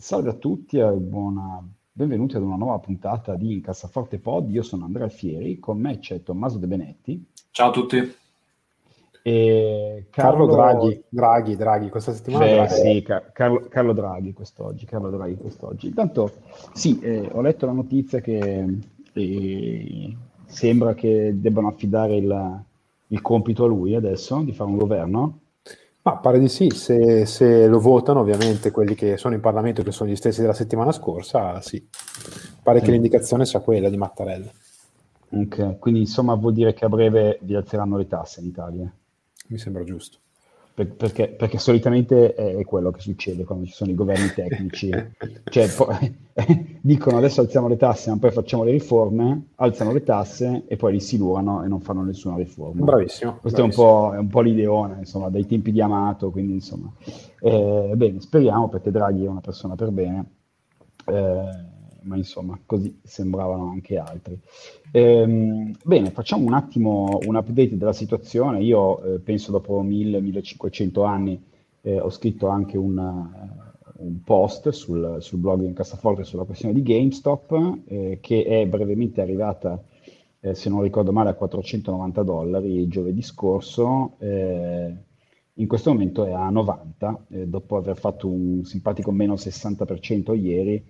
Salve a tutti e buona... benvenuti ad una nuova puntata di Incassaforte Pod. Io sono Andrea Alfieri, con me c'è Tommaso De Benetti. Ciao a tutti. E Carlo, Carlo Draghi, Draghi, Draghi, questa settimana. Beh, Draghi. sì, Car- Carlo, Carlo, Draghi quest'oggi, Carlo Draghi quest'oggi. Intanto, sì, eh, ho letto la notizia che eh, sembra che debbano affidare il, il compito a lui adesso di fare un governo. Ma pare di sì, se, se, lo votano ovviamente quelli che sono in Parlamento, che sono gli stessi della settimana scorsa, sì. Pare sì. che l'indicazione sia quella di Mattarella. Ok, quindi insomma vuol dire che a breve vi alzeranno le tasse in Italia? Mi sembra giusto. Per, perché, perché, solitamente è quello che succede quando ci sono i governi tecnici. cioè, poi, dicono adesso alziamo le tasse, ma poi facciamo le riforme, alzano le tasse e poi li silurano e non fanno nessuna riforma. Bravissimo. Questo bravissimo. È, un po', è un po' l'ideone, insomma, dai tempi di Amato, quindi insomma. Eh, bene, speriamo perché Draghi è una persona per bene. Eh, ma insomma, così sembravano anche altri. Ehm, bene, facciamo un attimo un update della situazione. Io eh, penso dopo 1000-1500 anni eh, ho scritto anche un, uh, un post sul, sul, blog in Cassaforte sulla questione di GameStop, eh, che è brevemente arrivata, eh, se non ricordo male, a 490 dollari giovedì scorso. Eh, in questo momento è a 90, eh, dopo aver fatto un simpatico meno 60% ieri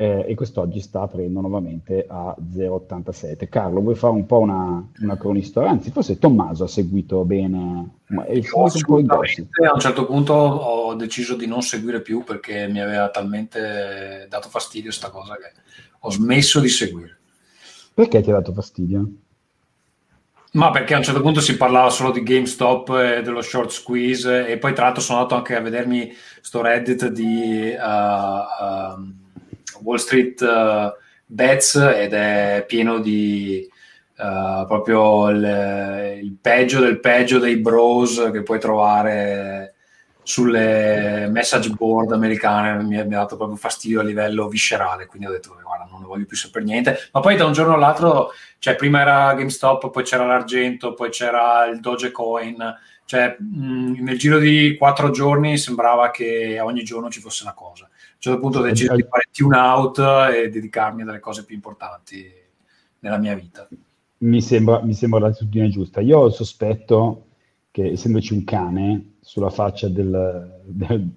eh, e quest'oggi sta aprendo nuovamente a 0,87. Carlo, vuoi fare un po' una, una cronistoria? Anzi, forse Tommaso ha seguito bene. Ma è un po' a un certo punto ho deciso di non seguire più perché mi aveva talmente dato fastidio questa cosa che ho smesso di seguire. Perché ti ha dato fastidio? Ma perché a un certo punto si parlava solo di GameStop e dello short squeeze e poi tra l'altro sono andato anche a vedermi sto Reddit di... Uh, uh, Wall Street uh, Bets ed è pieno di uh, proprio il, il, peggio del peggio dei bros che puoi trovare sulle message board americane. Mi, mi ha dato proprio fastidio a livello viscerale quindi ho detto guarda non ne voglio più sapere niente. Ma poi da un giorno all'altro cioè prima era GameStop poi c'era l'argento poi c'era il Dogecoin. Cioè mh, nel giro di quattro giorni sembrava che ogni giorno ci fosse una cosa a un certo punto ho deciso di fare tune out e dedicarmi a delle cose più importanti nella mia vita. Mi sembra, mi sembra l'attitudine giusta. Io ho il sospetto che, essendoci un cane sulla faccia del, del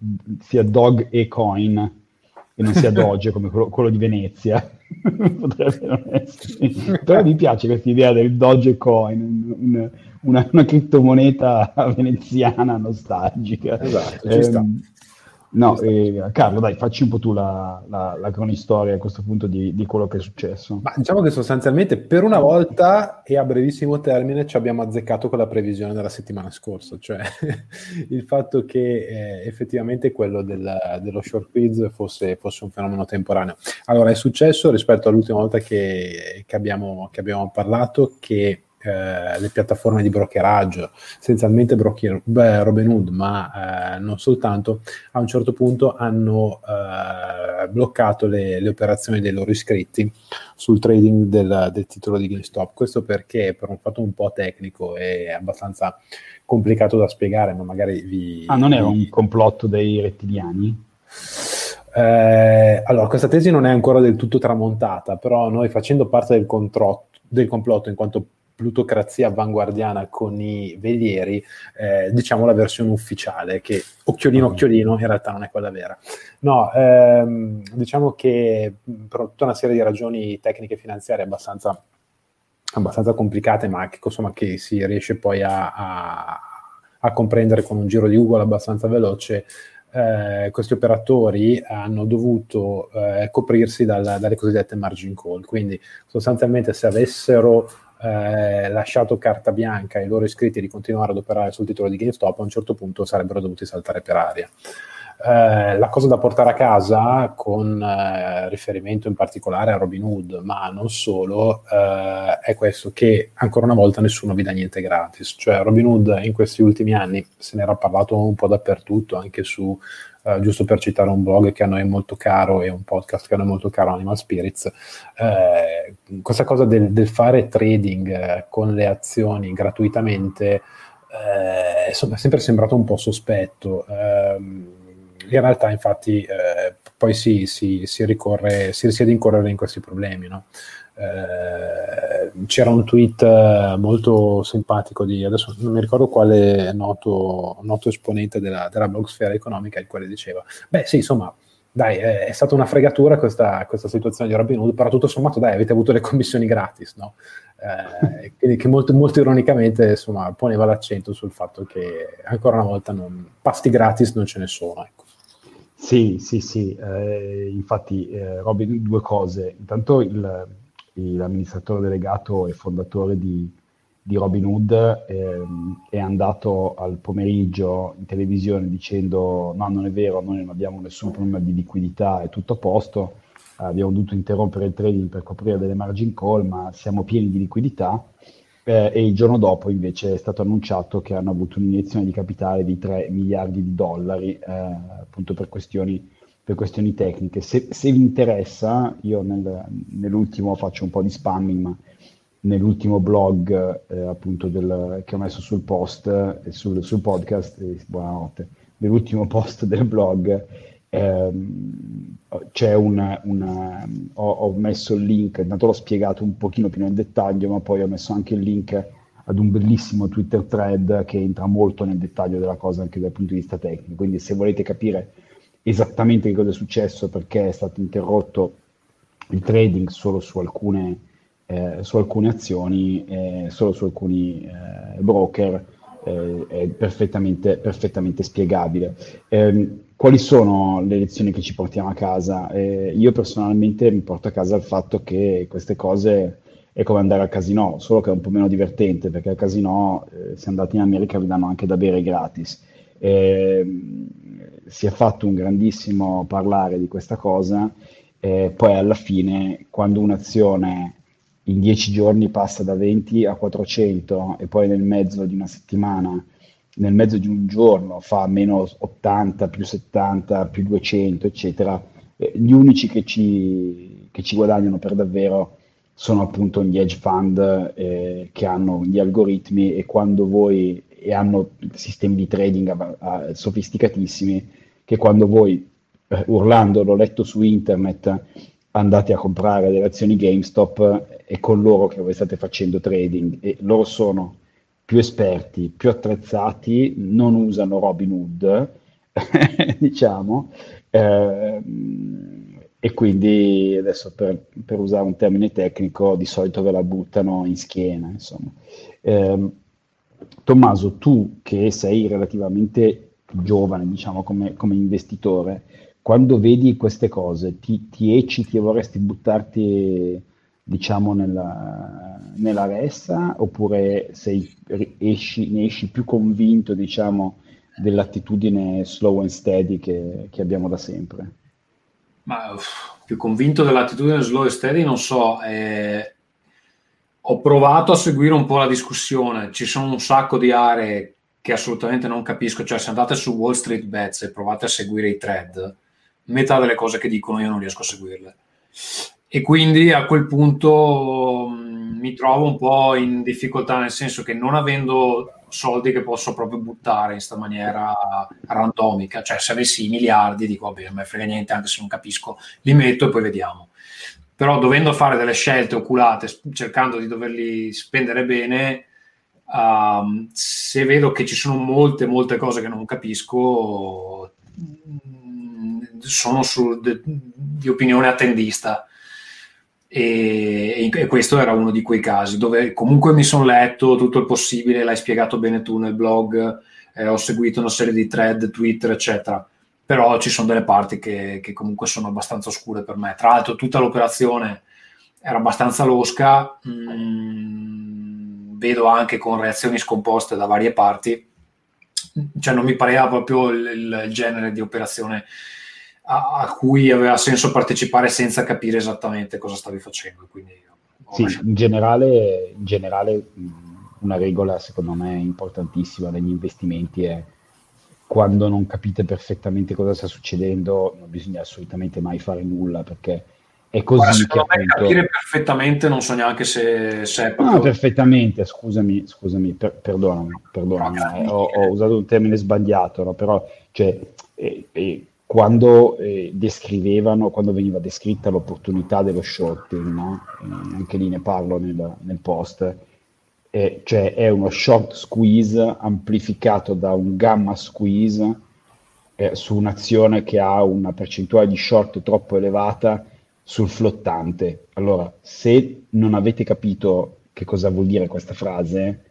sia dog e coin, e non sia Doge come quello, quello di Venezia, potrebbe non essere. Però mi piace questa idea del Dogecoin, un, una, una criptomoneta veneziana nostalgica. Esatto. Ehm, No, eh, Carlo, dai, facci un po' tu la, la, la cronistoria a questo punto di, di, quello che è successo. Ma diciamo che sostanzialmente per una volta e a brevissimo termine ci abbiamo azzeccato con la previsione della settimana scorsa, cioè il fatto che eh, effettivamente quello del, dello short quiz fosse, fosse, un fenomeno temporaneo. Allora, è successo rispetto all'ultima volta che, che, abbiamo, che abbiamo parlato che eh, le piattaforme di brokeraggio, essenzialmente broker, beh, Robinhood, ma eh, non soltanto, a un certo punto hanno eh, bloccato le, le, operazioni dei loro iscritti sul trading del, del, titolo di GameStop. Questo perché per un fatto un po' tecnico è abbastanza complicato da spiegare, ma magari vi... Ah, non è un complotto dei rettiliani? Eh, allora, questa tesi non è ancora del tutto tramontata, però noi facendo parte del, controtto, del complotto in quanto plutocrazia avanguardiana con i velieri, eh, diciamo la versione ufficiale, che occhiolino occhiolino in realtà non è quella vera. No, ehm, diciamo che per tutta una serie di ragioni tecniche e finanziarie abbastanza, abbastanza complicate, ma che, insomma, che si riesce poi a, a, a comprendere con un giro di Google abbastanza veloce, eh, questi operatori hanno dovuto eh, coprirsi dal, dalle cosiddette margin call. Quindi sostanzialmente se avessero eh, lasciato carta bianca ai loro iscritti di continuare ad operare sul titolo di GameStop, a un certo punto sarebbero dovuti saltare per aria. Eh, la cosa da portare a casa, con eh, riferimento in particolare a Robin Hood, ma non solo, eh, è questo che ancora una volta nessuno vi dà niente gratis. Cioè Robin Hood in questi ultimi anni se ne era parlato un po' dappertutto, anche su Uh, giusto per citare un blog che a noi è molto caro e un podcast che a noi è molto caro, Animal Spirits, eh, questa cosa del, del fare trading eh, con le azioni gratuitamente eh, insomma, è sempre sembrato un po' sospetto. Eh, in realtà, infatti, eh, poi si, si, si, ricorre, si rischia di incorrere in questi problemi. No? Eh, c'era un tweet molto simpatico di adesso non mi ricordo quale noto, noto esponente della, della blogosfera economica il quale diceva beh sì insomma dai, è, è stata una fregatura questa, questa, situazione di Robin Hood, però tutto sommato, dai, avete avuto le commissioni gratis, no? Eh, che molto, molto ironicamente, insomma, poneva l'accento sul fatto che ancora una volta non, pasti gratis non ce ne sono, ecco. Sì, sì, sì, eh, infatti eh, Robin, due cose. Intanto il, l'amministratore delegato e fondatore di, di Robin Hood ehm, è andato al pomeriggio in televisione dicendo no, non è vero, noi non abbiamo nessun problema di liquidità, è tutto a posto, abbiamo dovuto interrompere il trading per coprire delle margin call, ma siamo pieni di liquidità. Eh, e il giorno dopo invece è stato annunciato che hanno avuto un'iniezione di capitale di 3 miliardi di dollari, eh, appunto per questioni, per questioni tecniche. Se, se, vi interessa, io nel, nell'ultimo faccio un po' di spamming, ma nell'ultimo blog eh, appunto del, che ho messo sul post e sul, sul, podcast, eh, buonanotte, nell'ultimo post del blog ehm, c'è una, una ho, ho, messo il link, intanto l'ho spiegato un pochino più nel dettaglio, ma poi ho messo anche il link ad un bellissimo Twitter thread che entra molto nel dettaglio della cosa anche dal punto di vista tecnico, quindi se volete capire esattamente che cosa è successo, perché è stato interrotto il trading solo su alcune eh, su alcune azioni, eh, solo su alcuni eh, broker, eh, è perfettamente, perfettamente spiegabile. Ehm, quali sono le lezioni che ci portiamo a casa? Eh, io personalmente mi porto a casa il fatto che queste cose è come andare al casino, solo che è un po' meno divertente, perché al casino, eh, se andate in America, vi danno anche da bere gratis. Ehm, si è fatto un grandissimo parlare di questa cosa, poi alla fine, quando un'azione in dieci giorni passa da 20 a 400 e poi nel mezzo di una settimana, nel mezzo di un giorno fa meno 80, più 70, più 200, eccetera, eh, gli unici che ci, che ci guadagnano per davvero sono appunto gli hedge fund eh, che hanno gli algoritmi e quando voi e hanno sistemi di trading a, a, sofisticatissimi che quando voi eh, urlando l'ho letto su internet andate a comprare delle azioni GameStop è con loro che voi state facendo trading e loro sono più esperti, più attrezzati, non usano Robin Hood, diciamo, eh, e quindi adesso per, per, usare un termine tecnico di solito ve la buttano in schiena, insomma. Eh, Tommaso, tu che sei relativamente giovane, diciamo, come, come investitore, quando vedi queste cose ti, ti ecciti e vorresti buttarti diciamo nella, nella ressa? Oppure sei, esci, ne esci più convinto diciamo dell'attitudine slow and steady che, che abbiamo da sempre? Ma uff, più convinto dell'attitudine slow and steady non so, eh, ho provato a seguire un po' la discussione, ci sono un sacco di aree che assolutamente non capisco, cioè se andate su Wall Street Bets e provate a seguire i thread, metà delle cose che dicono io non riesco a seguirle. E quindi a quel punto mm, mi trovo un po' in difficoltà, nel senso che non avendo soldi che posso proprio buttare in questa maniera randomica, cioè se avessi i miliardi dico vabbè, non me frega niente anche se non capisco, li metto e poi vediamo. Però dovendo fare delle scelte oculate, cercando di doverli spendere bene, um, se vedo che ci sono molte, molte cose che non capisco, sono su, de, di opinione attendista. E, e, questo era uno di quei casi dove comunque mi sono letto tutto il possibile, l'hai spiegato bene tu nel blog, eh, ho seguito una serie di thread, Twitter, eccetera. Però ci sono delle parti che, che comunque sono abbastanza oscure per me. Tra l'altro, tutta l'operazione era abbastanza losca. Mm, vedo anche con reazioni scomposte da varie parti cioè non mi pareva proprio il, il genere di operazione a, a, cui aveva senso partecipare senza capire esattamente cosa stavi facendo. Quindi, sì, in generale, in generale una regola secondo me importantissima negli investimenti è quando non capite perfettamente cosa sta succedendo non bisogna assolutamente mai fare nulla perché è così Guarda, che appunto... capire perfettamente non so neanche se, se è proprio... no perfettamente scusami scusami per, perdonami, perdonami eh, ho, ho, usato un termine sbagliato no? però cioè, eh, eh, quando eh, descrivevano quando veniva descritta l'opportunità dello shorting no? Eh, anche lì ne parlo nel, nel post eh, cioè è uno short squeeze amplificato da un gamma squeeze eh, su un'azione che ha una percentuale di short troppo elevata sul flottante. Allora, se non avete capito che cosa vuol dire questa frase,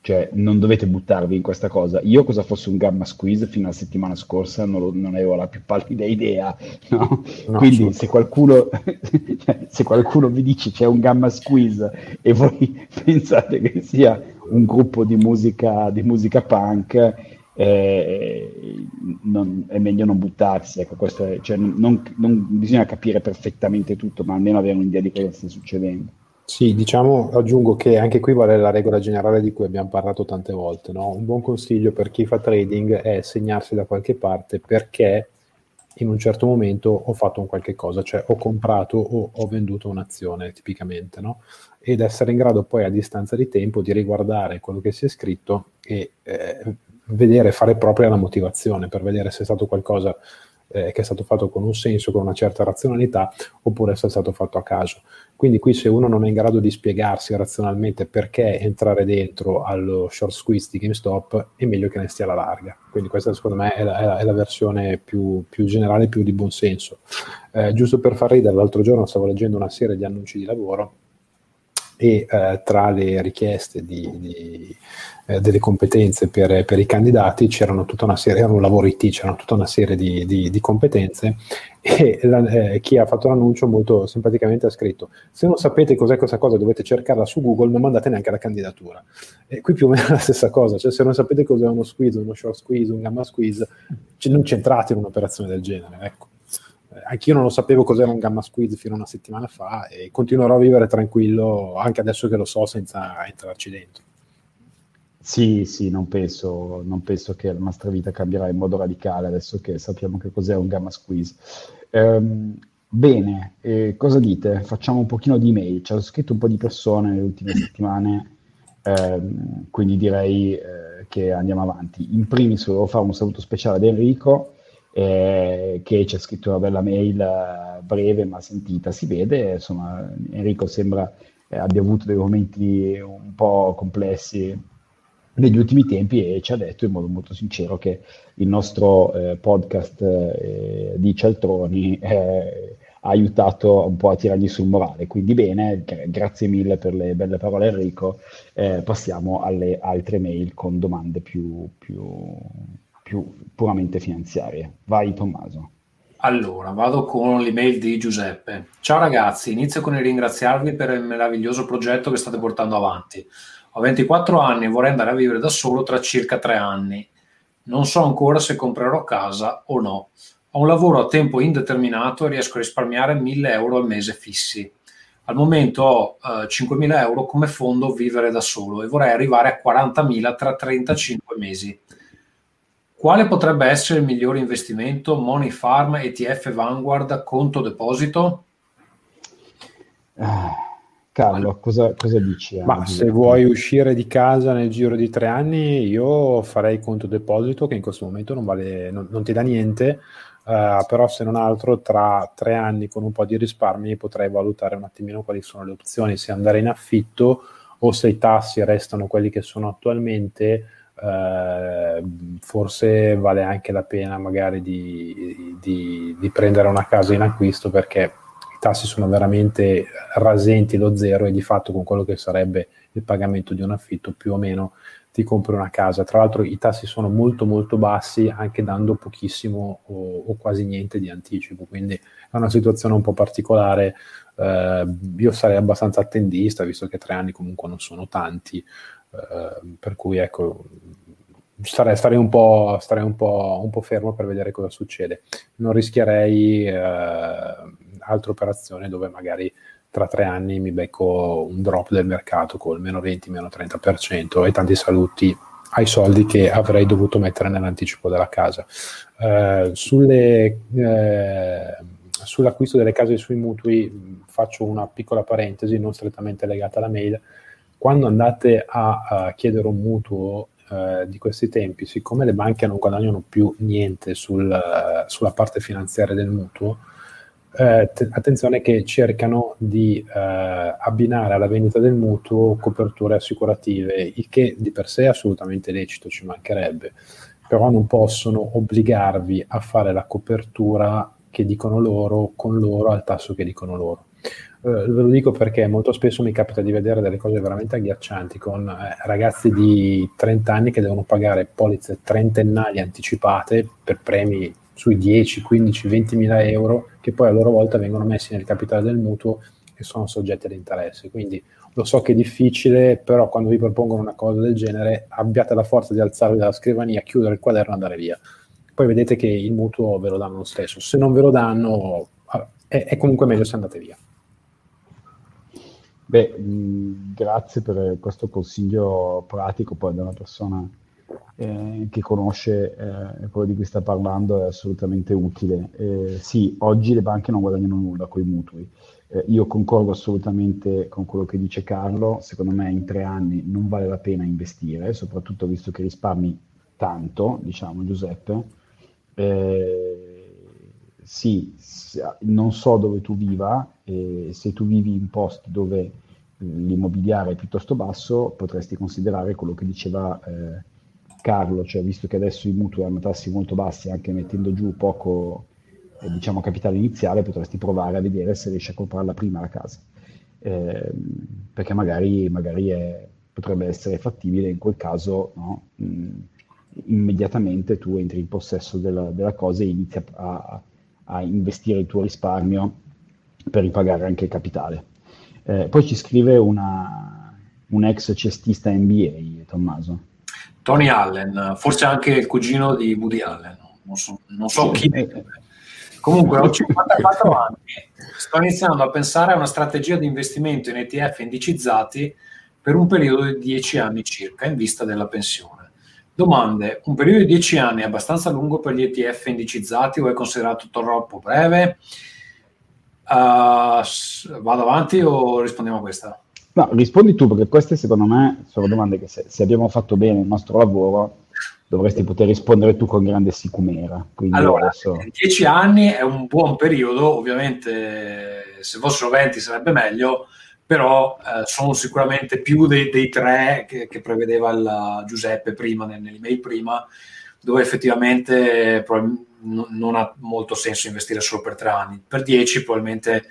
cioè non dovete buttarvi in questa cosa. Io cosa fosse un gamma squeeze fino alla settimana scorsa non, lo, non avevo la più pallida idea, no? No, Quindi se qualcuno, cioè, se qualcuno vi dice c'è un gamma squeeze e voi pensate che sia un gruppo di musica, di musica punk, eh, non, è meglio non buttarsi. Ecco, è, cioè, non, non, bisogna capire perfettamente tutto, ma almeno avere un'idea di cosa sta succedendo. Sì, diciamo, aggiungo che anche qui vale la regola generale di cui abbiamo parlato tante volte. No? Un buon consiglio per chi fa trading è segnarsi da qualche parte perché in un certo momento ho fatto un qualche cosa, cioè ho comprato o ho venduto un'azione tipicamente, no? ed essere in grado poi a distanza di tempo di riguardare quello che si è scritto e eh, vedere, fare propria la motivazione per vedere se è stato qualcosa eh, che è stato fatto con un senso, con una certa razionalità, oppure se è stato fatto a caso. Quindi qui se uno non è in grado di spiegarsi razionalmente perché entrare dentro allo short squeeze di GameStop, è meglio che ne stia alla larga. Quindi questa secondo me è la, è la, è la versione più, più, generale, più di buon senso. Eh, giusto per far ridere, l'altro giorno stavo leggendo una serie di annunci di lavoro e eh, tra le richieste di, di, eh, delle competenze per, per, i candidati c'erano tutta una serie, era un lavoro IT, c'erano tutta una serie di, di competenze e la, eh, chi ha fatto l'annuncio molto simpaticamente ha scritto se non sapete cos'è questa cosa dovete cercarla su Google, non mandate neanche la candidatura. E qui più o meno è la stessa cosa, cioè se non sapete cos'è uno squeeze, uno short squeeze, un gamma squeeze, non c'entrate in un'operazione del genere, ecco anch'io non lo sapevo cos'era un gamma squeeze fino a una settimana fa e continuerò a vivere tranquillo anche adesso che lo so senza entrarci dentro. Sì, sì, non penso, non penso che la nostra vita cambierà in modo radicale adesso che sappiamo che cos'è un gamma squeeze. Um, bene, eh, cosa dite? Facciamo un pochino di email. Ci hanno scritto un po' di persone nelle ultime settimane, ehm, quindi direi eh, che andiamo avanti. In primis volevo fare un saluto speciale ad Enrico eh, che ha scritto una bella mail eh, breve ma sentita, si vede, insomma Enrico sembra eh, abbia avuto dei momenti un po' complessi negli ultimi tempi e ci ha detto in modo molto sincero che il nostro eh, podcast eh, di Cialtroni eh, ha aiutato un po' a tirargli sul morale. Quindi bene, grazie mille per le belle parole Enrico. Eh, passiamo alle altre mail con domande più, più, più puramente finanziarie. Vai Tommaso. Allora, vado con l'email di Giuseppe. Ciao ragazzi, inizio con il ringraziarvi per il meraviglioso progetto che state portando avanti. Ho 24 anni e vorrei andare a vivere da solo tra circa 3 anni. Non so ancora se comprerò casa o no. Ho un lavoro a tempo indeterminato e riesco a risparmiare 1000 euro al mese fissi. Al momento ho eh, 5.000 euro come fondo vivere da solo e vorrei arrivare a 40.000 tra 35 mesi. Quale potrebbe essere il migliore investimento? Money Farm, ETF Vanguard, conto deposito? Ah, Carlo, cosa, cosa dici? Ma se vuoi uscire di casa nel giro di tre anni, io farei conto deposito che in questo momento non, vale, non, non ti dà niente, uh, però se non altro tra tre anni con un po' di risparmi potrei valutare un attimino quali sono le opzioni, se andare in affitto o se i tassi restano quelli che sono attualmente eh, forse vale anche la pena magari di, di, di, prendere una casa in acquisto perché i tassi sono veramente rasenti lo zero e di fatto con quello che sarebbe il pagamento di un affitto più o meno ti compri una casa. Tra l'altro i tassi sono molto molto bassi anche dando pochissimo o, o quasi niente di anticipo, quindi è una situazione un po' particolare. Eh, io sarei abbastanza attendista visto che tre anni comunque non sono tanti. Ehm, per cui ecco, starei, starei, un, po', un, un, po', fermo per vedere cosa succede. Non rischierei eh, altre operazioni dove magari tra tre anni mi becco un drop del mercato col meno 20, meno 30% e tanti saluti ai soldi che avrei dovuto mettere nell'anticipo della casa. Eh, sulle, eh, sull'acquisto delle case sui mutui faccio una piccola parentesi non strettamente legata alla mail. Quando andate a, a chiedere un mutuo eh, di questi tempi, siccome le banche non guadagnano più niente sul, sulla parte finanziaria del mutuo, eh, t- attenzione che cercano di eh, abbinare alla vendita del mutuo coperture assicurative, il che di per sé è assolutamente lecito, ci mancherebbe, però non possono obbligarvi a fare la copertura che dicono loro con loro al tasso che dicono loro. Eh, ve lo dico perché molto spesso mi capita di vedere delle cose veramente agghiaccianti con eh, ragazzi di 30 anni che devono pagare polizze trentennali anticipate per premi sui 10, 15, 20 mila euro che poi a loro volta vengono messi nel capitale del mutuo e sono soggetti ad interesse. Quindi lo so che è difficile, però quando vi propongono una cosa del genere abbiate la forza di alzarvi dalla scrivania, chiudere il quaderno e andare via. Poi vedete che il mutuo ve lo danno lo stesso. Se non ve lo danno, è, è comunque meglio se andate via. Beh, mh, grazie per questo consiglio pratico poi da una persona eh, che conosce eh, quello di cui sta parlando è assolutamente utile. Eh, sì, oggi le banche non guadagnano nulla con i mutui. Eh, io concordo assolutamente con quello che dice Carlo, secondo me in tre anni non vale la pena investire, soprattutto visto che risparmi tanto, diciamo Giuseppe. Eh, sì, non so dove tu viva, se tu vivi in posti dove l'immobiliare è piuttosto basso, potresti considerare quello che diceva eh, Carlo, cioè visto che adesso i mutui hanno tassi molto bassi, anche mettendo giù poco eh, diciamo, capitale iniziale, potresti provare a vedere se riesci a comprarla prima la casa, eh, perché magari, magari è, potrebbe essere fattibile, in quel caso no, mh, immediatamente tu entri in possesso della, della cosa e inizi a, a, investire il tuo risparmio per ripagare anche il capitale. Eh, poi ci scrive una, un ex cestista NBA, Tommaso. Tony Allen, forse anche il cugino di Woody Allen, non so, non so chi. Comunque ho 54 anni, sto iniziando a pensare a una strategia di investimento in ETF indicizzati per un periodo di 10 anni circa in vista della pensione. Domande, un periodo di 10 anni è abbastanza lungo per gli ETF indicizzati o è considerato troppo breve? Uh, vado avanti o rispondiamo a questa? No, rispondi tu perché queste secondo me sono domande che se, se abbiamo fatto bene il nostro lavoro dovresti poter rispondere tu con grande sicumera. Quindi allora, adesso... 10 anni è un buon periodo, ovviamente se fossero 20 sarebbe meglio, però eh, sono sicuramente più dei, dei tre che, che, prevedeva il Giuseppe prima, nell'email prima, dove effettivamente non ha molto senso investire solo per tre anni. Per 10 probabilmente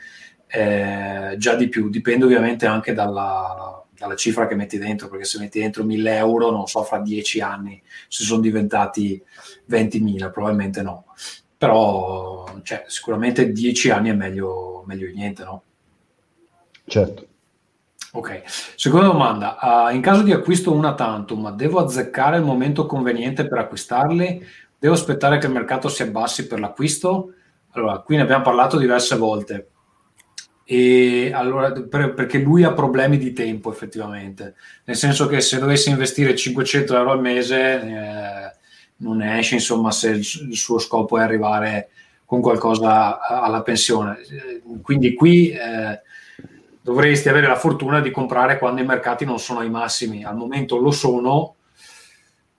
eh, già di più, dipende ovviamente anche dalla, dalla, cifra che metti dentro, perché se metti dentro 1000 euro, non so, fra 10 anni se sono diventati 20.000, probabilmente no. Però cioè, sicuramente 10 anni è meglio, meglio di niente, no? Certo. Ok, seconda domanda, uh, in caso di acquisto una tantum, devo azzeccare il momento conveniente per acquistarli? Devo aspettare che il mercato si abbassi per l'acquisto? Allora, qui ne abbiamo parlato diverse volte e allora, per, perché lui ha problemi di tempo effettivamente, nel senso che se dovesse investire 500 euro al mese eh, non esce insomma se il, il, suo scopo è arrivare con qualcosa alla pensione. Quindi qui eh, dovresti avere la fortuna di comprare quando i mercati non sono ai massimi, al momento lo sono,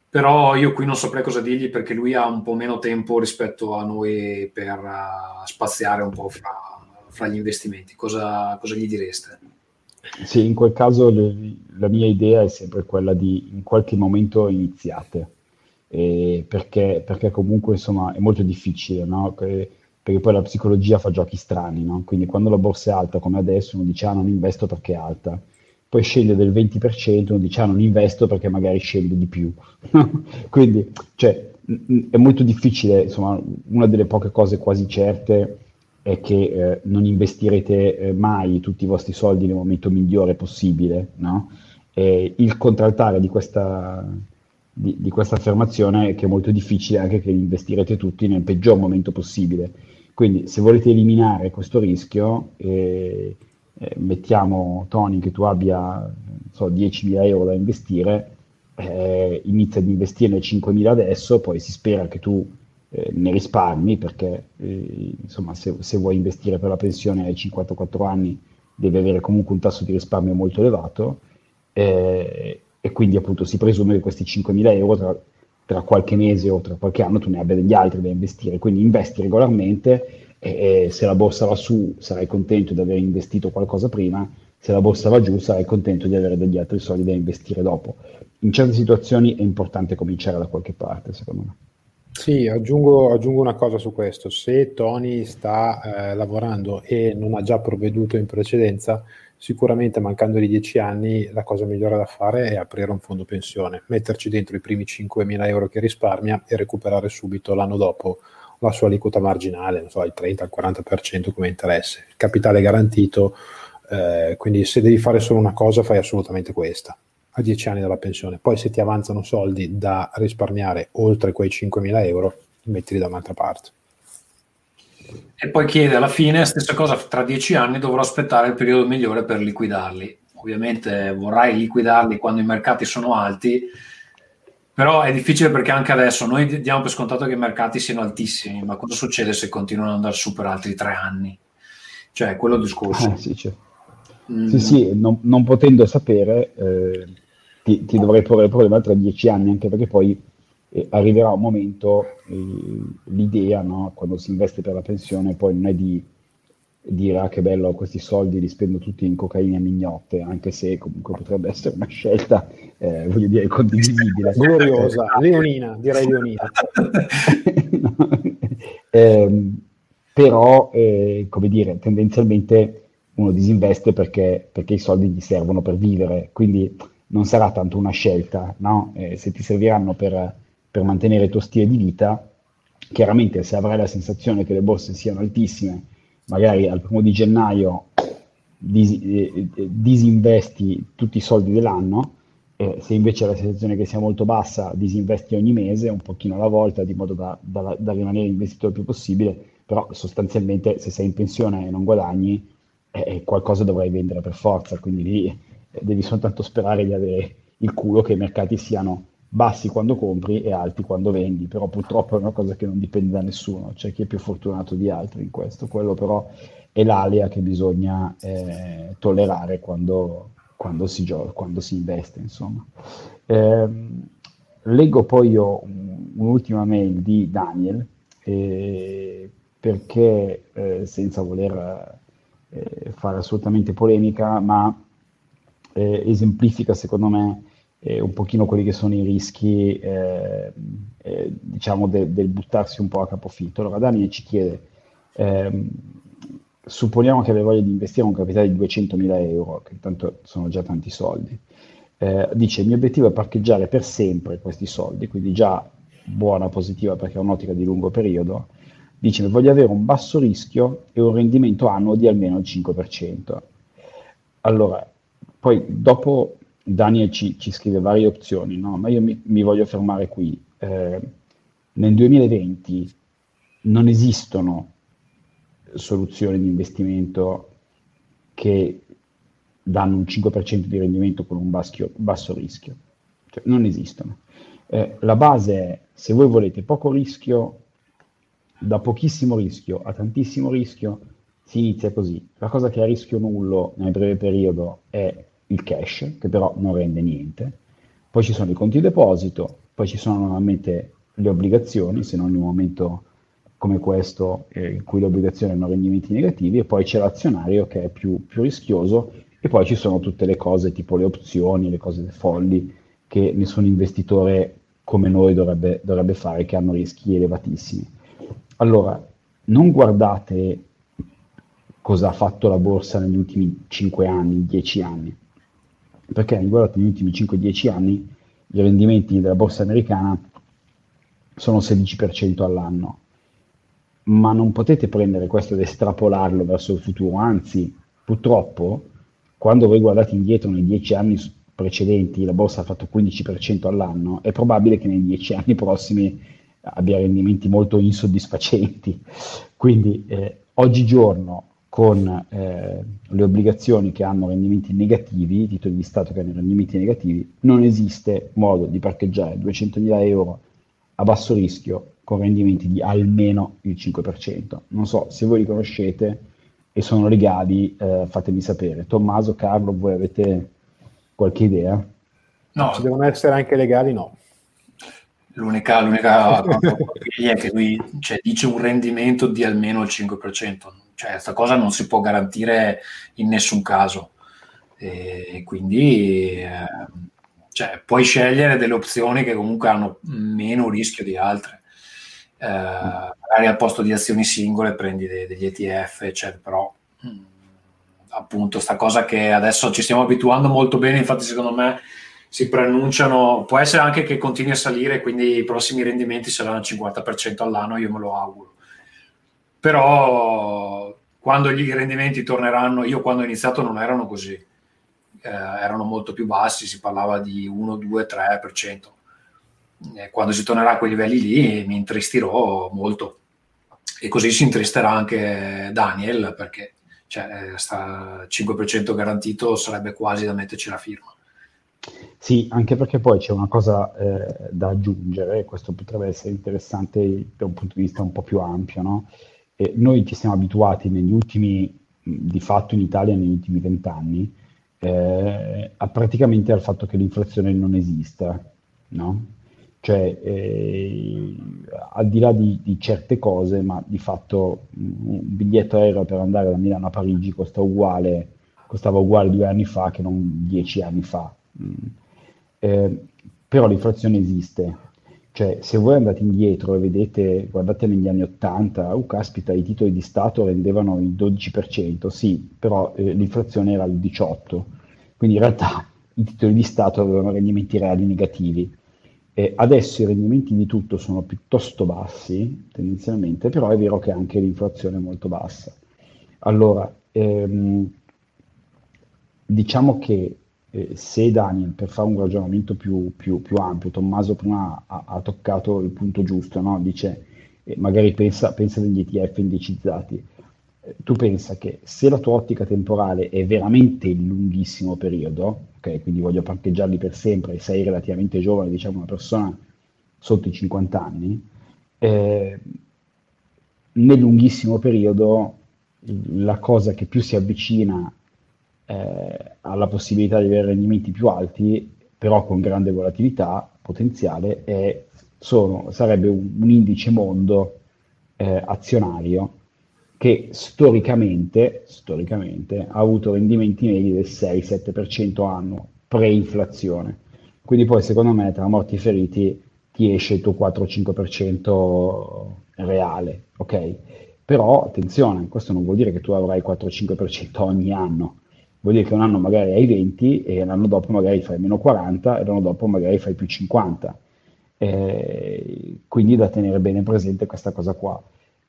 però io qui non saprei cosa dirgli perché lui ha un po' meno tempo rispetto a noi per uh, spaziare un po' fra fra gli investimenti, cosa, cosa gli direste? Sì, in quel caso le, la mia idea è sempre quella di in qualche momento iniziate, eh, perché, perché, comunque insomma è molto difficile, no? perché, perché poi la psicologia fa giochi strani, no? quindi quando la borsa è alta come adesso uno dice ah non investo perché è alta, poi scende del 20%, uno dice ah non investo perché magari scende di più, quindi cioè, è molto difficile, insomma una delle poche cose quasi certe è che eh, non investirete eh, mai tutti i vostri soldi nel momento migliore possibile, no? il contraltare di questa, di, di questa affermazione che è molto difficile anche che investirete tutti nel peggior momento possibile. Quindi se volete eliminare questo rischio, eh, eh, mettiamo Tony che tu abbia so, 10.000 euro da investire, eh, inizia ad investire 5.000 adesso, poi si spera che tu eh, ne risparmi perché eh, insomma se, se, vuoi investire per la pensione ai 54 anni devi avere comunque un tasso di risparmio molto elevato eh, e quindi appunto si presume che questi 5.000 euro tra, tra, qualche mese o tra qualche anno tu ne abbia degli altri da investire, quindi investi regolarmente e, e se la borsa va su sarai contento di aver investito qualcosa prima, se la borsa va giù sarai contento di avere degli altri soldi da investire dopo. In certe situazioni è importante cominciare da qualche parte, secondo me. Sì, aggiungo, aggiungo, una cosa su questo. Se Tony sta eh, lavorando e non ha già provveduto in precedenza, sicuramente mancando di 10 anni la cosa migliore da fare è aprire un fondo pensione, metterci dentro i primi 5.000 euro che risparmia e recuperare subito l'anno dopo la sua aliquota marginale, non so, il 30, il 40% come interesse. Il capitale garantito, eh, quindi se devi fare solo una cosa fai assolutamente questa a 10 anni dalla pensione. Poi se ti avanzano soldi da risparmiare oltre quei 5.000 euro, mettili da un'altra parte. E poi chiede alla fine, stessa cosa, tra 10 anni dovrò aspettare il periodo migliore per liquidarli. Ovviamente vorrai liquidarli quando i mercati sono alti, però è difficile perché anche adesso noi diamo per scontato che i mercati siano altissimi, ma cosa succede se continuano ad andare su per altri tre anni? Cioè, quello è il discorso. Eh, sì, cioè. mm. sì, sì, non, non potendo sapere, eh, ti, ti dovrei porre il problema tra dieci anni, anche perché poi eh, arriverà un momento, eh, l'idea, no, quando si investe per la pensione, poi non è di dire ah che bello questi soldi li spendo tutti in cocaina e mignotte, anche se comunque potrebbe essere una scelta, eh, voglio dire, condivisibile. Gloriosa, leonina, direi leonina. no, ehm, però, eh, come dire, tendenzialmente uno disinveste perché, perché i soldi gli servono per vivere, quindi non sarà tanto una scelta, no? eh, se ti serviranno per, per, mantenere il tuo stile di vita, chiaramente se avrai la sensazione che le borse siano altissime, magari al primo di gennaio dis, eh, eh disinvesti tutti i soldi dell'anno, eh, se invece la sensazione che sia molto bassa, disinvesti ogni mese, un pochino alla volta, di modo da, da, da rimanere investito il più possibile, però sostanzialmente se sei in pensione e non guadagni, eh, qualcosa dovrai vendere per forza, quindi lì devi soltanto sperare di avere il culo che i mercati siano bassi quando compri e alti quando vendi, però purtroppo è una cosa che non dipende da nessuno, c'è chi è più fortunato di altri in questo, quello però è l'alea che bisogna eh, tollerare quando, quando, si gioca, quando si investe. Insomma. Eh, leggo poi io un'ultima mail di Daniel, eh, perché eh, senza voler eh, fare assolutamente polemica, ma eh, esemplifica secondo me eh, un pochino quelli che sono i rischi eh, eh diciamo de- del buttarsi un po' a capofitto. Allora Daniel ci chiede, ehm, supponiamo che abbia voglia di investire un capitale di 200.000 euro, che tanto sono già tanti soldi, eh, dice il mio obiettivo è parcheggiare per sempre questi soldi, quindi già buona, positiva perché è un'ottica di lungo periodo, dice voglio avere un basso rischio e un rendimento annuo di almeno il 5%. Allora, poi dopo Daniel ci, ci scrive varie opzioni, no? ma io mi, mi voglio fermare qui. Eh, nel 2020 non esistono soluzioni di investimento che danno un 5% di rendimento con un baschio, basso rischio. Cioè, non esistono. Eh, la base è, se voi volete poco rischio, da pochissimo rischio a tantissimo rischio, si inizia così. La cosa che è a rischio nullo nel breve periodo è il cash, che però non rende niente. Poi ci sono i conti deposito, poi ci sono normalmente le obbligazioni, se non in un momento come questo eh, in cui le obbligazioni hanno rendimenti negativi, e poi c'è l'azionario che è più, più rischioso, e poi ci sono tutte le cose tipo le opzioni, le cose folli che nessun investitore come noi dovrebbe, dovrebbe fare, che hanno rischi elevatissimi. Allora, non guardate cosa ha fatto la borsa negli ultimi 5 anni, 10 anni, perché guardate negli ultimi 5-10 anni i rendimenti della borsa americana sono 16% all'anno, ma non potete prendere questo ed estrapolarlo verso il futuro, anzi purtroppo quando voi guardate indietro nei 10 anni precedenti la borsa ha fatto 15% all'anno, è probabile che nei dieci anni prossimi abbia rendimenti molto insoddisfacenti. Quindi eh, oggigiorno con eh, le obbligazioni che hanno rendimenti negativi, i titoli di Stato che hanno rendimenti negativi, non esiste modo di parcheggiare 200.000 euro a basso rischio con rendimenti di almeno il 5%. Non so se voi li conoscete e sono legali, eh, fatemi sapere. Tommaso, Carlo, voi avete qualche idea? No, ci devono essere anche legali, no. L'unica, l'unica è che lui cioè, dice un rendimento di almeno il 5%. Cioè, questa cosa non si può garantire in nessun caso. E quindi eh, cioè, puoi scegliere delle opzioni che comunque hanno meno rischio di altre. Eh, magari al posto di azioni singole prendi de- degli ETF, eccetera, però mh, mm, appunto sta cosa che adesso ci stiamo abituando molto bene, infatti secondo me si preannunciano, può essere anche che continui a salire, quindi i prossimi rendimenti saranno al 50% all'anno, io me lo auguro. Però quando i rendimenti torneranno, io quando ho iniziato non erano così, eh, erano molto più bassi, si parlava di 1, 2, 3%. E quando si tornerà a quei livelli lì mi intristirò molto. E così si intristerà anche Daniel, perché cioè, sta 5% garantito sarebbe quasi da metterci la firma. Sì, anche perché poi c'è una cosa eh, da aggiungere, questo potrebbe essere interessante da un punto di vista un po' più ampio, no? E noi ci siamo abituati negli ultimi, di fatto in Italia negli ultimi vent'anni, eh, a praticamente al fatto che l'inflazione non esista, no? Cioè, eh, al di là di, di, certe cose, ma di fatto un biglietto aereo per andare da Milano a Parigi costa uguale, costava uguale due anni fa che non dieci anni fa. Mm. Eh, però l'inflazione esiste. Cioè, se voi andate indietro e vedete, guardate negli anni 80, oh caspita, i titoli di Stato rendevano il 12%, sì, però eh, l'inflazione era il 18%, quindi in realtà i titoli di Stato avevano rendimenti reali negativi. Eh, adesso i rendimenti di tutto sono piuttosto bassi, tendenzialmente, però è vero che anche l'inflazione è molto bassa. Allora, ehm, diciamo che eh, se Daniel, per fare un ragionamento più, più, più ampio, Tommaso prima ha, ha, toccato il punto giusto, no? dice eh, magari pensa, pensa degli ETF indicizzati. Eh, tu pensa che se la tua ottica temporale è veramente il lunghissimo periodo, ok, quindi voglio parcheggiarli per sempre e sei relativamente giovane, diciamo una persona sotto i 50 anni, eh, nel lunghissimo periodo la cosa che più si avvicina eh, alla possibilità di avere rendimenti più alti, però con grande volatilità potenziale, è, sono, sarebbe un, un, indice mondo eh, azionario che storicamente, storicamente ha avuto rendimenti medi del 6-7% annuo pre-inflazione. Quindi poi secondo me tra morti e feriti ti esce il tuo 4-5% reale, ok? Però attenzione, questo non vuol dire che tu avrai 4-5% ogni anno, vuol dire che un anno magari hai 20 e l'anno dopo magari fai meno 40 e l'anno dopo magari fai più 50. Eh, quindi da tenere bene presente questa cosa qua.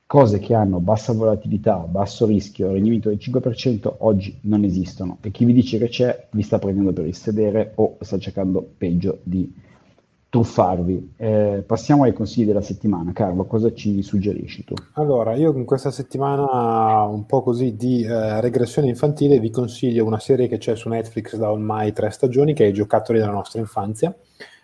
Cose che hanno bassa volatilità, basso rischio, rendimento del 5% oggi non esistono e chi vi dice che c'è vi sta prendendo per il sedere o sta cercando peggio di truffarvi. Eh, passiamo ai consigli della settimana. Carlo, cosa ci suggerisci tu? Allora, io in questa settimana un po' così di eh, regressione infantile vi consiglio una serie che c'è su Netflix da ormai tre stagioni, che è I giocattoli della nostra infanzia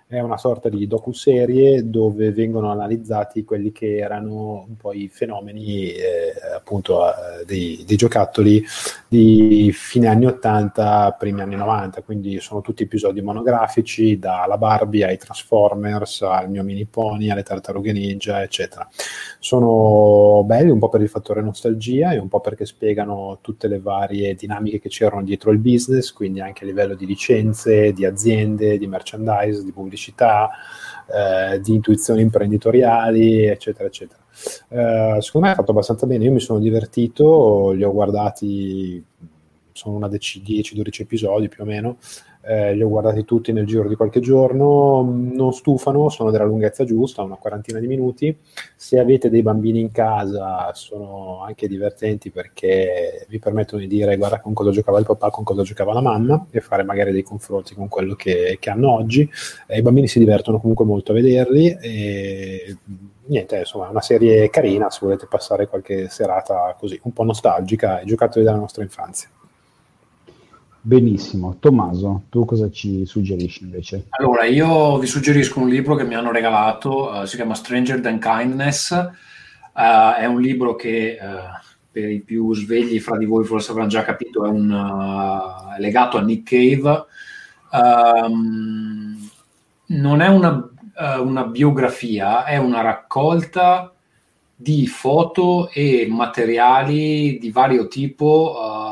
è una sorta di docu-serie dove vengono analizzati quelli che erano un po' i fenomeni eh, appunto eh, dei, dei, giocattoli di fine anni 80, primi anni 90, quindi sono tutti episodi monografici, dalla Barbie ai Transformers, al mio mini pony, alle tartarughe ninja, eccetera. Sono belli un po' per il fattore nostalgia e un po' perché spiegano tutte le varie dinamiche che c'erano dietro il business, quindi anche a livello di licenze, di aziende, di merchandise, di pubblicità pubblicità, eh, di intuizioni imprenditoriali, eccetera, eccetera. Eh, secondo me è fatto abbastanza bene, io mi sono divertito, li ho guardati sono una dec- 10-12 episodi più o meno, eh, li ho guardati tutti nel giro di qualche giorno, non stufano, sono della lunghezza giusta, una quarantina di minuti. Se avete dei bambini in casa sono anche divertenti perché vi permettono di dire guarda con cosa giocava il papà, con cosa giocava la mamma e fare magari dei confronti con quello che, che hanno oggi. Eh, I bambini si divertono comunque molto a vederli e niente, insomma è una serie carina se volete passare qualche serata così, un po' nostalgica e giocatori della nostra infanzia. Benissimo. Tommaso, tu cosa ci suggerisci invece? Allora, io vi suggerisco un libro che mi hanno regalato, uh, si chiama Stranger Than Kindness, uh, è un libro che uh, per i più svegli fra di voi forse avranno già capito, è, un, è legato a Nick Cave. Um, non è una, una biografia, è una raccolta di foto e materiali di vario tipo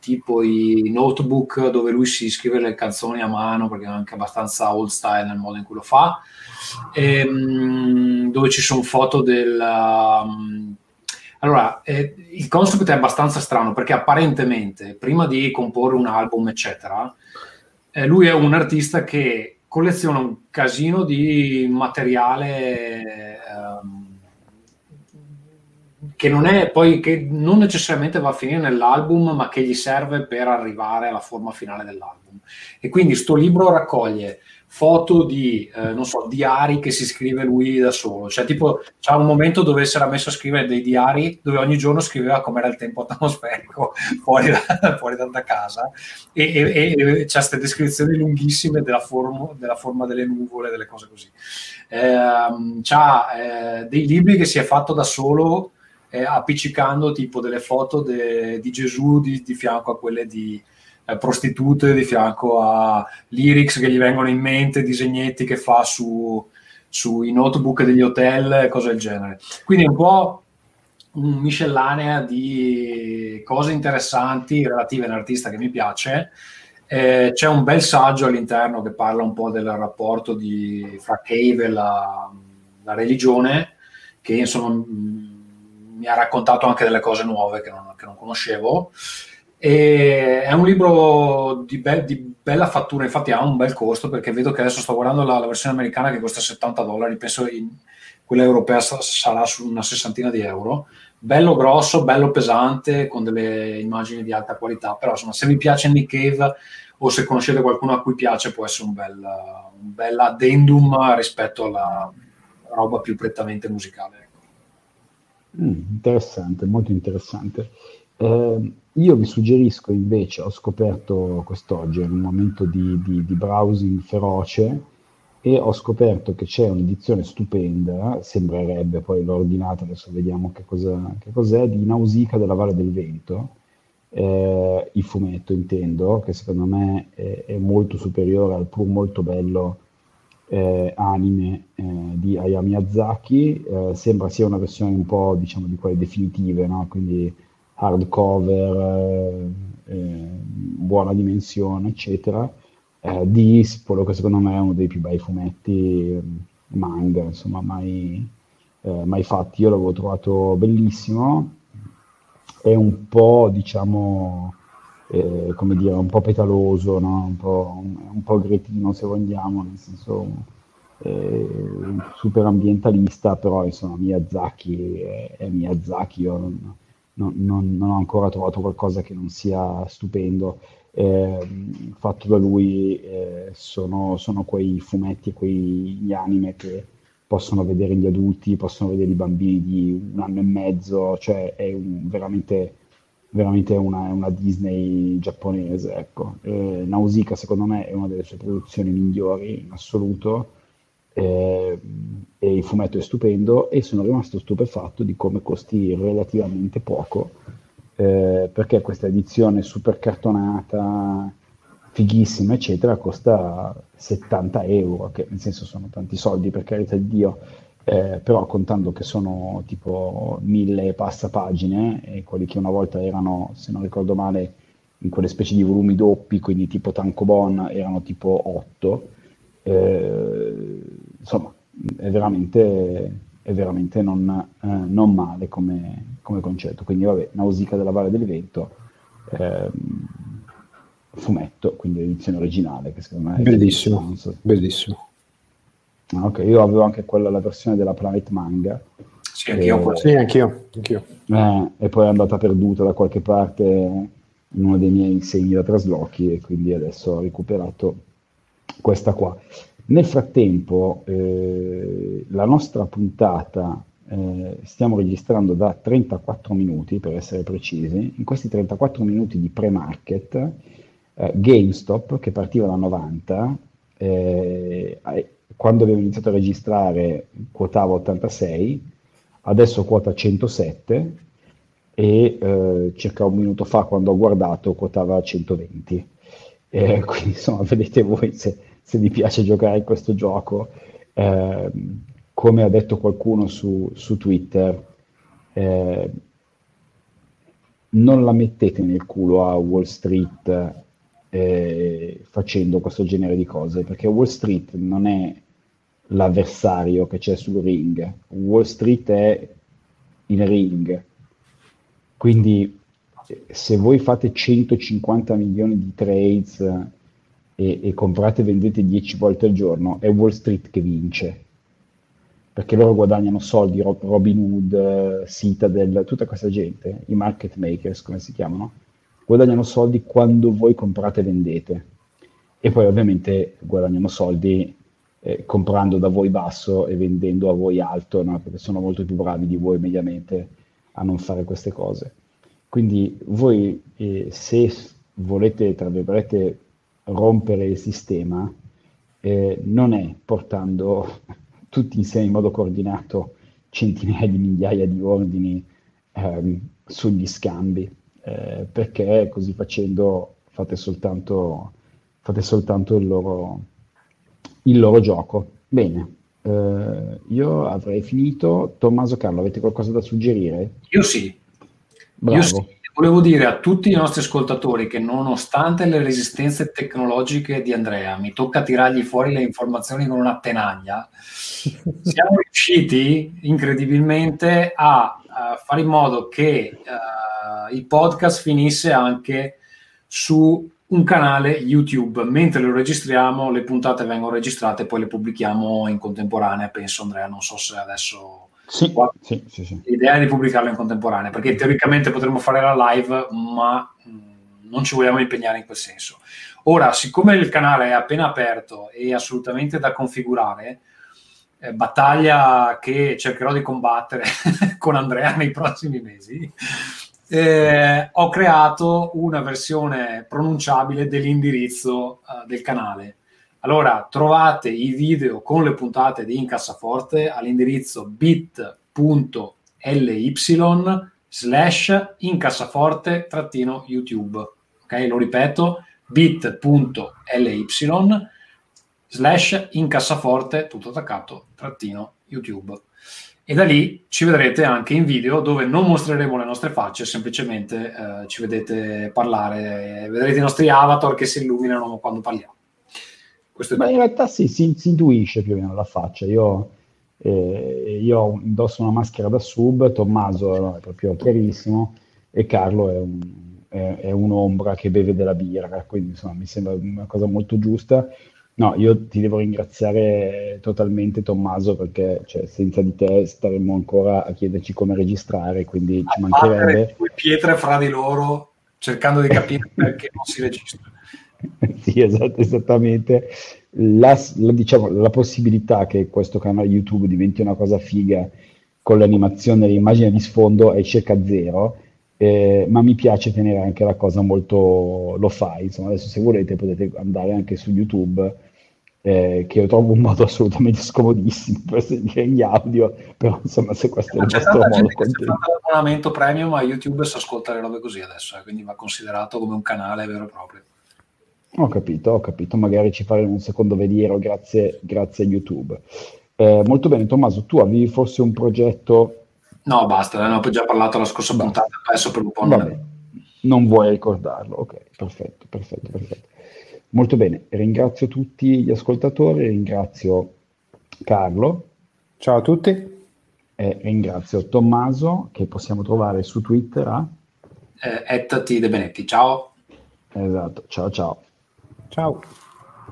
tipo i notebook dove lui si scrive le canzoni a mano perché è anche abbastanza old style nel modo in cui lo fa. E, um, dove ci sono foto del um, allora eh, il concept è abbastanza strano perché apparentemente prima di comporre un album eccetera eh, lui è un artista che colleziona un casino di materiale che non è poi che non necessariamente va a finire nell'album, ma che gli serve per arrivare alla forma finale dell'album. E quindi sto libro raccoglie foto di, eh, non so, diari che si scrive lui da solo. Cioè, tipo, c'è un momento dove si era messo a scrivere dei diari dove ogni giorno scriveva com'era il tempo atmosferico fuori da, fuori da casa e, e, e c'è queste descrizioni lunghissime della, forma, della forma delle nuvole, delle cose così. Eh, c'ha eh, dei libri che si è fatto da solo eh, appiccicando tipo delle foto de, di Gesù di, di, fianco a quelle di eh, prostitute, di fianco a lyrics che gli vengono in mente, disegnetti che fa su, sui notebook degli hotel cose del genere. Quindi un po' un miscellanea di cose interessanti relative all'artista che mi piace. Eh, c'è un bel saggio all'interno che parla un po' del rapporto di, fra Cave e la, la religione, che insomma mi ha raccontato anche delle cose nuove che non, che non conoscevo. E è un libro di, be- di, bella fattura, infatti ha un bel costo perché vedo che adesso sto guardando la, la versione americana che costa 70 dollari, penso in, quella europea sa- sarà su una sessantina di euro. Bello grosso, bello pesante, con delle immagini di alta qualità, però insomma se vi piace Nick Cave o se conoscete qualcuno a cui piace può essere un bel, un bel addendum rispetto alla roba più prettamente musicale. Mm, interessante, molto interessante. Eh, io vi suggerisco invece, ho scoperto quest'oggi, in un momento di, di, di, browsing feroce, e ho scoperto che c'è un'edizione stupenda, sembrerebbe, poi l'ho ordinata, adesso vediamo che, cosa, che cos'è, di Nausicaa della Valle del Vento, eh, il fumetto intendo, che secondo me è, è molto superiore al pur molto bello eh, anime eh, di Hayao Miyazaki, eh, sembra sia una versione un po' diciamo di quelle definitive, no? quindi hardcover, eh, eh, buona dimensione, eccetera, eh, di quello che secondo me è uno dei più bei fumetti manga, insomma, mai, mai fatti. Io l'avevo trovato bellissimo, è un po', diciamo, eh, come dire, un po' petaloso, no? un, po', un, un, po', gretino se vogliamo, nel senso eh, super ambientalista, però insomma Miyazaki è, è Miyazaki, io non, non, non, ho ancora trovato qualcosa che non sia stupendo. Eh, fatto da lui eh, sono, sono, quei fumetti quegli anime che possono vedere gli adulti, possono vedere i bambini di un anno e mezzo, cioè è un, veramente veramente una, una Disney giapponese. Ecco. Eh, Nausicaa secondo me è una delle sue produzioni migliori in assoluto eh, e il fumetto è stupendo e sono rimasto stupefatto di come costi relativamente poco eh, perché questa edizione super cartonata fighissima eccetera costa 70 euro che nel senso sono tanti soldi per carità di Dio eh, però contando che sono tipo mille passapagine, e quelli che una volta erano, se non ricordo male, in quelle specie di volumi doppi, quindi tipo Tankobon, erano tipo 8, eh, insomma, è veramente, è veramente non, eh, non male come, come, concetto. Quindi vabbè, Nausicaa della Valle del Vento, ehm, fumetto, quindi l'edizione originale, che secondo me è bellissimo. Bellissimo. Ah, ok, io avevo anche quella, la versione della Planet Manga. Sì, anch'io. E, sì, anch'io. anch'io. Eh, e poi è andata perduta da qualche parte in uno dei miei segni da traslochi e quindi adesso ho recuperato questa qua. Nel frattempo, eh, la nostra puntata eh, stiamo registrando da 34 minuti per essere precisi. In questi 34 minuti di pre-market, eh, GameStop, che partiva da 90, eh, quando abbiamo iniziato a registrare quotava 86, adesso quota 107 e eh, circa un minuto fa quando ho guardato quotava 120. Eh, quindi insomma vedete voi se, se, vi piace giocare in questo gioco. Eh, come ha detto qualcuno su, su Twitter, eh, non la mettete nel culo a Wall Street eh, facendo questo genere di cose, perché Wall Street non è l'avversario che c'è sul ring, Wall Street è il ring. Quindi se voi fate 150 milioni di trades e, e comprate e vendete 10 volte al giorno, è Wall Street che vince perché loro guadagnano soldi, Robin Hood, Citadel, tutta questa gente, i market makers come si chiamano, guadagnano soldi quando voi comprate e vendete. E poi ovviamente guadagnano soldi eh, comprando da voi basso e vendendo a voi alto, no? perché sono molto più bravi di voi mediamente a non fare queste cose. Quindi voi eh, se volete, tra virgolette, rompere il sistema, eh, non è portando tutti insieme in modo coordinato centinaia di migliaia di ordini ehm, sugli scambi, eh, perché così facendo fate soltanto, fate soltanto il, loro, il loro gioco. Bene, eh, io avrei finito. Tommaso Carlo, avete qualcosa da suggerire? Io sì. Bravo. Io sì volevo dire a tutti i nostri ascoltatori che nonostante le resistenze tecnologiche di Andrea, mi tocca tirargli fuori le informazioni con una tenaglia, siamo riusciti incredibilmente a, a, fare in modo che uh, il podcast finisse anche su un canale YouTube. Mentre lo registriamo, le puntate vengono registrate e poi le pubblichiamo in contemporanea, penso Andrea, non so se adesso sì, sì, sì, sì. L'idea è di pubblicarlo in contemporanea, perché teoricamente potremmo fare la live, ma mh, non ci vogliamo impegnare in quel senso. Ora, siccome il canale è appena aperto e assolutamente da configurare, eh, battaglia che cercherò di combattere con Andrea nei prossimi mesi, eh, ho creato una versione pronunciabile dell'indirizzo uh, del canale allora, trovate i video con le puntate di Incassaforte all'indirizzo bit.ly slash incassaforte-youtube. Ok, lo ripeto, bit.ly slash incassaforte, tutto attaccato, trattino YouTube. E da lì ci vedrete anche in video dove non mostreremo le nostre facce, semplicemente eh, ci vedete parlare, vedrete i nostri avatar che si illuminano quando parliamo. Questo Ma in realtà sì, si, si, intuisce più o meno la faccia. Io, eh, io indosso una maschera da sub, Tommaso no, è proprio chiarissimo e Carlo è, un, è, è, un'ombra che beve della birra, quindi insomma mi sembra una cosa molto giusta. No, io ti devo ringraziare totalmente Tommaso perché cioè, senza di te staremmo ancora a chiederci come registrare, quindi ci mancherebbe... Due pietre fra di loro cercando di capire perché non si registra. sì, esatto, esattamente. La, la, diciamo, la possibilità che questo canale YouTube diventi una cosa figa con l'animazione e l'immagine di sfondo è circa zero, eh, ma mi piace tenere anche la cosa molto lo fai. Insomma, adesso se volete potete andare anche su YouTube, eh, che io trovo un modo assolutamente scomodissimo per sentire gli audio, però insomma se questo è il vostro modo... C'è un abbonamento premium a YouTube si ascolta le robe così adesso, eh, quindi va considerato come un canale vero e proprio. Ho capito, ho capito, magari ci faremo un secondo veliero grazie, grazie a YouTube. Eh, molto bene, Tommaso, tu avevi forse un progetto? No, basta, ne ho già parlato la scorsa puntata, adesso per un po' non, non vuoi ricordarlo, ok, perfetto, perfetto, perfetto. Molto bene, ringrazio tutti gli ascoltatori, ringrazio Carlo. Ciao a tutti. E ringrazio Tommaso, che possiamo trovare su Twitter a... Eh, Benetti, ciao. Esatto, ciao ciao. Ciao.